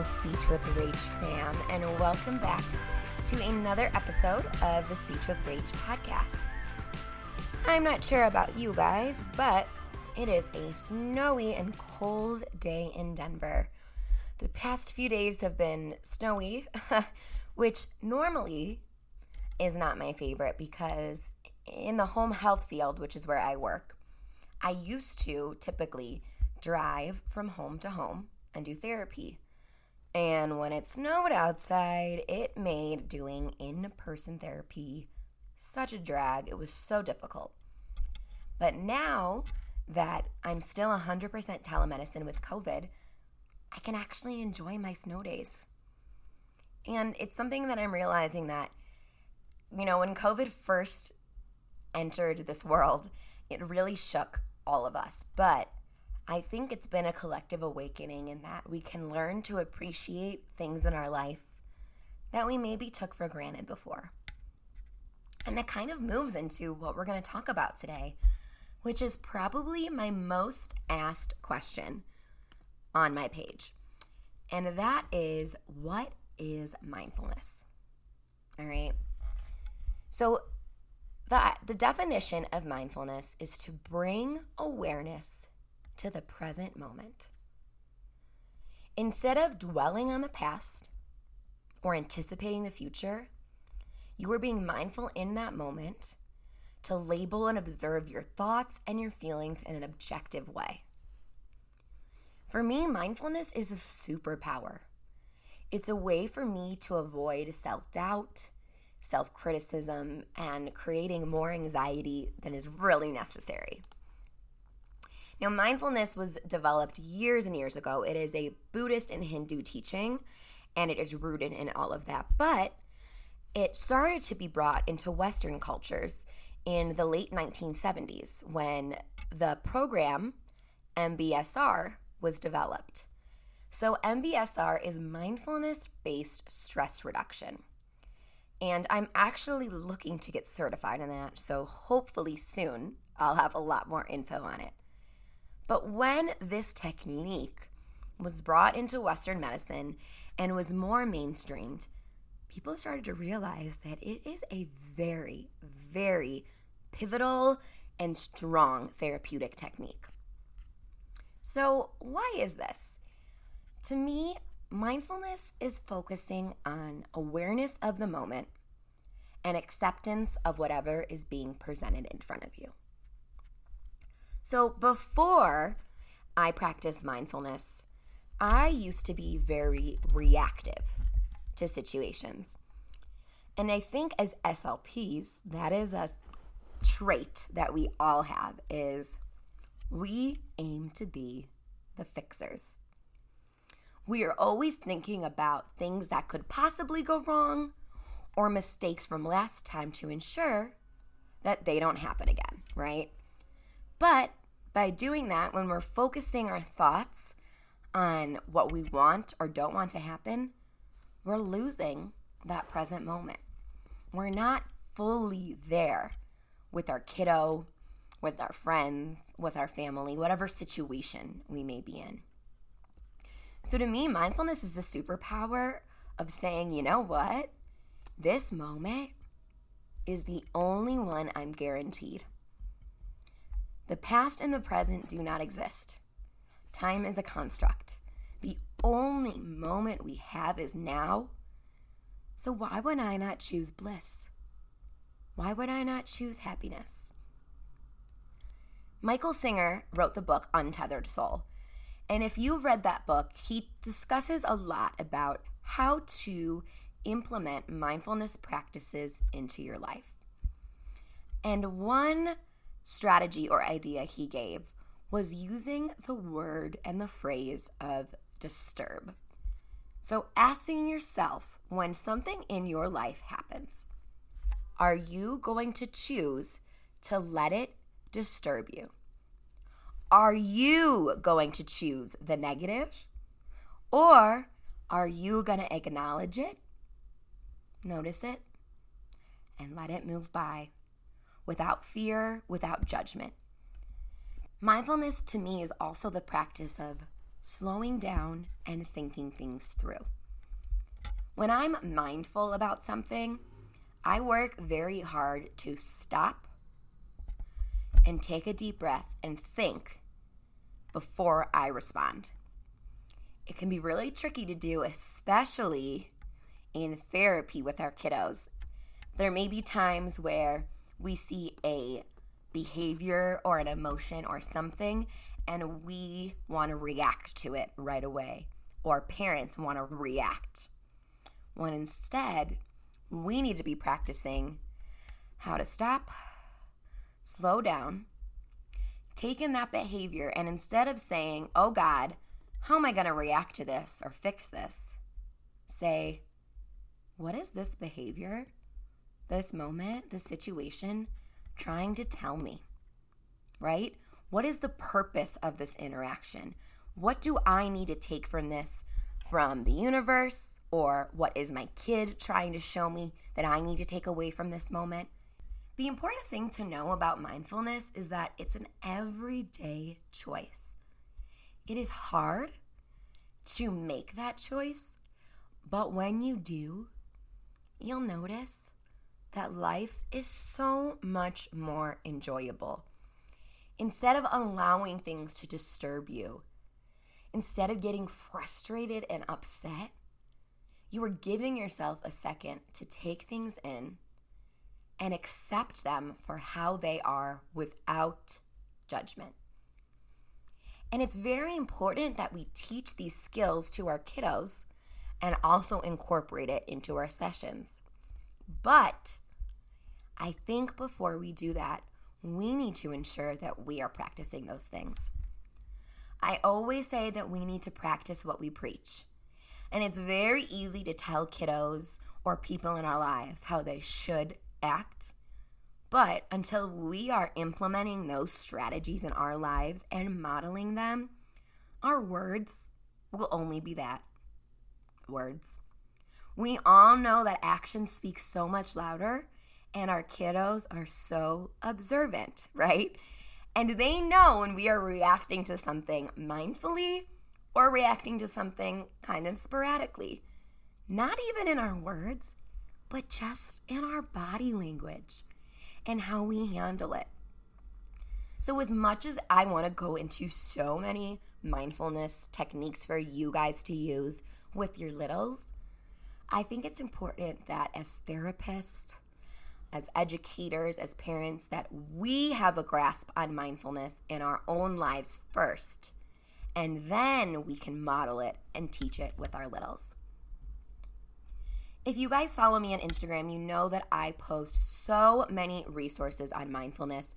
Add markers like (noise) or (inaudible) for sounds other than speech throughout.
Speech with Rach fam, and welcome back to another episode of the Speech with Rach podcast. I'm not sure about you guys, but it is a snowy and cold day in Denver. The past few days have been snowy, (laughs) which normally is not my favorite because in the home health field, which is where I work, I used to typically drive from home to home and do therapy. And when it snowed outside, it made doing in person therapy such a drag. It was so difficult. But now that I'm still 100% telemedicine with COVID, I can actually enjoy my snow days. And it's something that I'm realizing that, you know, when COVID first entered this world, it really shook all of us. But I think it's been a collective awakening in that we can learn to appreciate things in our life that we maybe took for granted before. And that kind of moves into what we're going to talk about today, which is probably my most asked question on my page. And that is what is mindfulness? All right. So, the, the definition of mindfulness is to bring awareness to the present moment. Instead of dwelling on the past or anticipating the future, you are being mindful in that moment to label and observe your thoughts and your feelings in an objective way. For me, mindfulness is a superpower. It's a way for me to avoid self doubt, self criticism, and creating more anxiety than is really necessary. Now, mindfulness was developed years and years ago. It is a Buddhist and Hindu teaching, and it is rooted in all of that. But it started to be brought into Western cultures in the late 1970s when the program MBSR was developed. So, MBSR is mindfulness based stress reduction. And I'm actually looking to get certified in that. So, hopefully, soon I'll have a lot more info on it. But when this technique was brought into Western medicine and was more mainstreamed, people started to realize that it is a very, very pivotal and strong therapeutic technique. So, why is this? To me, mindfulness is focusing on awareness of the moment and acceptance of whatever is being presented in front of you. So before I practiced mindfulness, I used to be very reactive to situations. And I think as SLPs, that is a trait that we all have is we aim to be the fixers. We are always thinking about things that could possibly go wrong or mistakes from last time to ensure that they don't happen again, right? But by doing that, when we're focusing our thoughts on what we want or don't want to happen, we're losing that present moment. We're not fully there with our kiddo, with our friends, with our family, whatever situation we may be in. So to me, mindfulness is a superpower of saying, you know what? This moment is the only one I'm guaranteed. The past and the present do not exist. Time is a construct. The only moment we have is now. So, why would I not choose bliss? Why would I not choose happiness? Michael Singer wrote the book Untethered Soul. And if you've read that book, he discusses a lot about how to implement mindfulness practices into your life. And one strategy or idea he gave was using the word and the phrase of disturb. So, asking yourself when something in your life happens, are you going to choose to let it disturb you? Are you going to choose the negative? Or are you going to acknowledge it, notice it, and let it move by? Without fear, without judgment. Mindfulness to me is also the practice of slowing down and thinking things through. When I'm mindful about something, I work very hard to stop and take a deep breath and think before I respond. It can be really tricky to do, especially in therapy with our kiddos. There may be times where we see a behavior or an emotion or something and we want to react to it right away, or parents want to react. When instead, we need to be practicing how to stop, slow down, take in that behavior, and instead of saying, Oh God, how am I going to react to this or fix this? Say, What is this behavior, this moment, this situation trying to tell me? Right? What is the purpose of this interaction? What do I need to take from this from the universe? Or what is my kid trying to show me that I need to take away from this moment? The important thing to know about mindfulness is that it's an everyday choice. It is hard to make that choice, but when you do, you'll notice that life is so much more enjoyable. Instead of allowing things to disturb you, instead of getting frustrated and upset, you are giving yourself a second to take things in and accept them for how they are without judgment. And it's very important that we teach these skills to our kiddos and also incorporate it into our sessions. But I think before we do that, we need to ensure that we are practicing those things. I always say that we need to practice what we preach. And it's very easy to tell kiddos or people in our lives how they should act. But until we are implementing those strategies in our lives and modeling them, our words will only be that words. We all know that action speaks so much louder and our kiddos are so observant, right? And they know when we are reacting to something mindfully or reacting to something kind of sporadically. Not even in our words, but just in our body language and how we handle it. So, as much as I want to go into so many mindfulness techniques for you guys to use with your littles, I think it's important that as therapists, as educators, as parents, that we have a grasp on mindfulness in our own lives first. And then we can model it and teach it with our littles. If you guys follow me on Instagram, you know that I post so many resources on mindfulness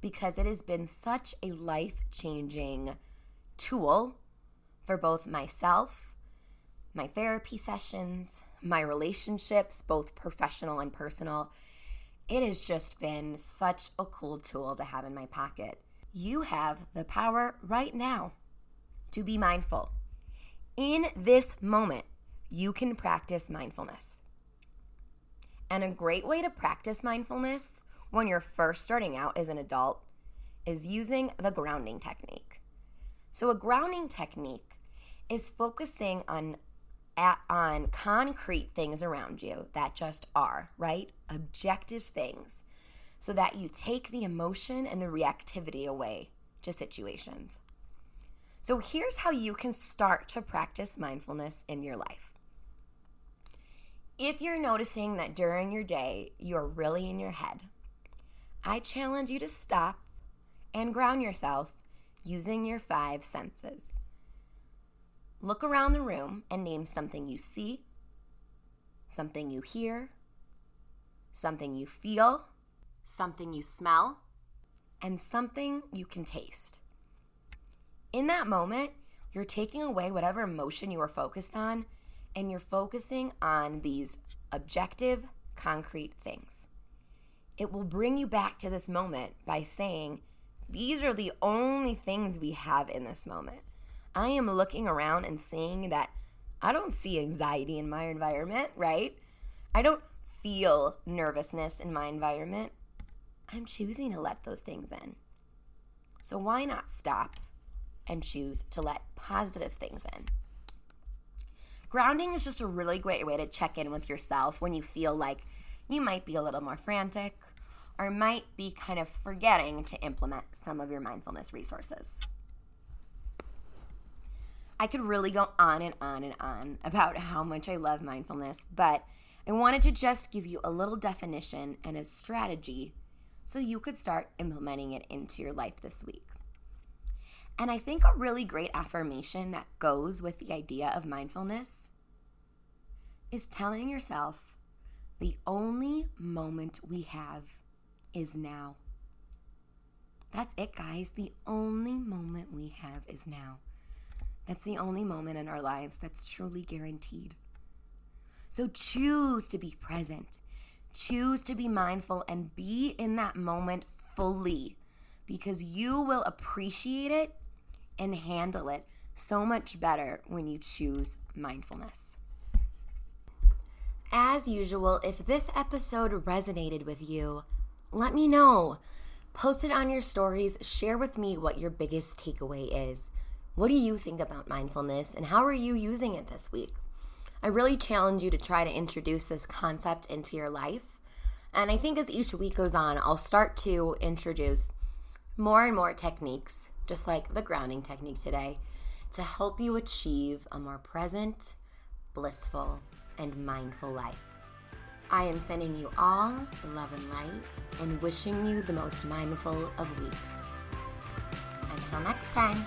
because it has been such a life changing tool for both myself, my therapy sessions, my relationships, both professional and personal it has just been such a cool tool to have in my pocket. You have the power right now to be mindful. In this moment, you can practice mindfulness. And a great way to practice mindfulness when you're first starting out as an adult is using the grounding technique. So, a grounding technique is focusing on at, on concrete things around you that just are, right? Objective things, so that you take the emotion and the reactivity away to situations. So here's how you can start to practice mindfulness in your life. If you're noticing that during your day you're really in your head, I challenge you to stop and ground yourself using your five senses. Look around the room and name something you see, something you hear, something you feel, something you smell, and something you can taste. In that moment, you're taking away whatever emotion you are focused on and you're focusing on these objective, concrete things. It will bring you back to this moment by saying, These are the only things we have in this moment. I am looking around and seeing that I don't see anxiety in my environment, right? I don't feel nervousness in my environment. I'm choosing to let those things in. So why not stop and choose to let positive things in. Grounding is just a really great way to check in with yourself when you feel like you might be a little more frantic or might be kind of forgetting to implement some of your mindfulness resources. I could really go on and on and on about how much I love mindfulness, but I wanted to just give you a little definition and a strategy so you could start implementing it into your life this week. And I think a really great affirmation that goes with the idea of mindfulness is telling yourself the only moment we have is now. That's it, guys. The only moment we have is now. That's the only moment in our lives that's truly guaranteed. So choose to be present, choose to be mindful, and be in that moment fully because you will appreciate it and handle it so much better when you choose mindfulness. As usual, if this episode resonated with you, let me know. Post it on your stories. Share with me what your biggest takeaway is. What do you think about mindfulness and how are you using it this week? I really challenge you to try to introduce this concept into your life. And I think as each week goes on, I'll start to introduce more and more techniques, just like the grounding technique today, to help you achieve a more present, blissful, and mindful life. I am sending you all love and light and wishing you the most mindful of weeks. Until next time.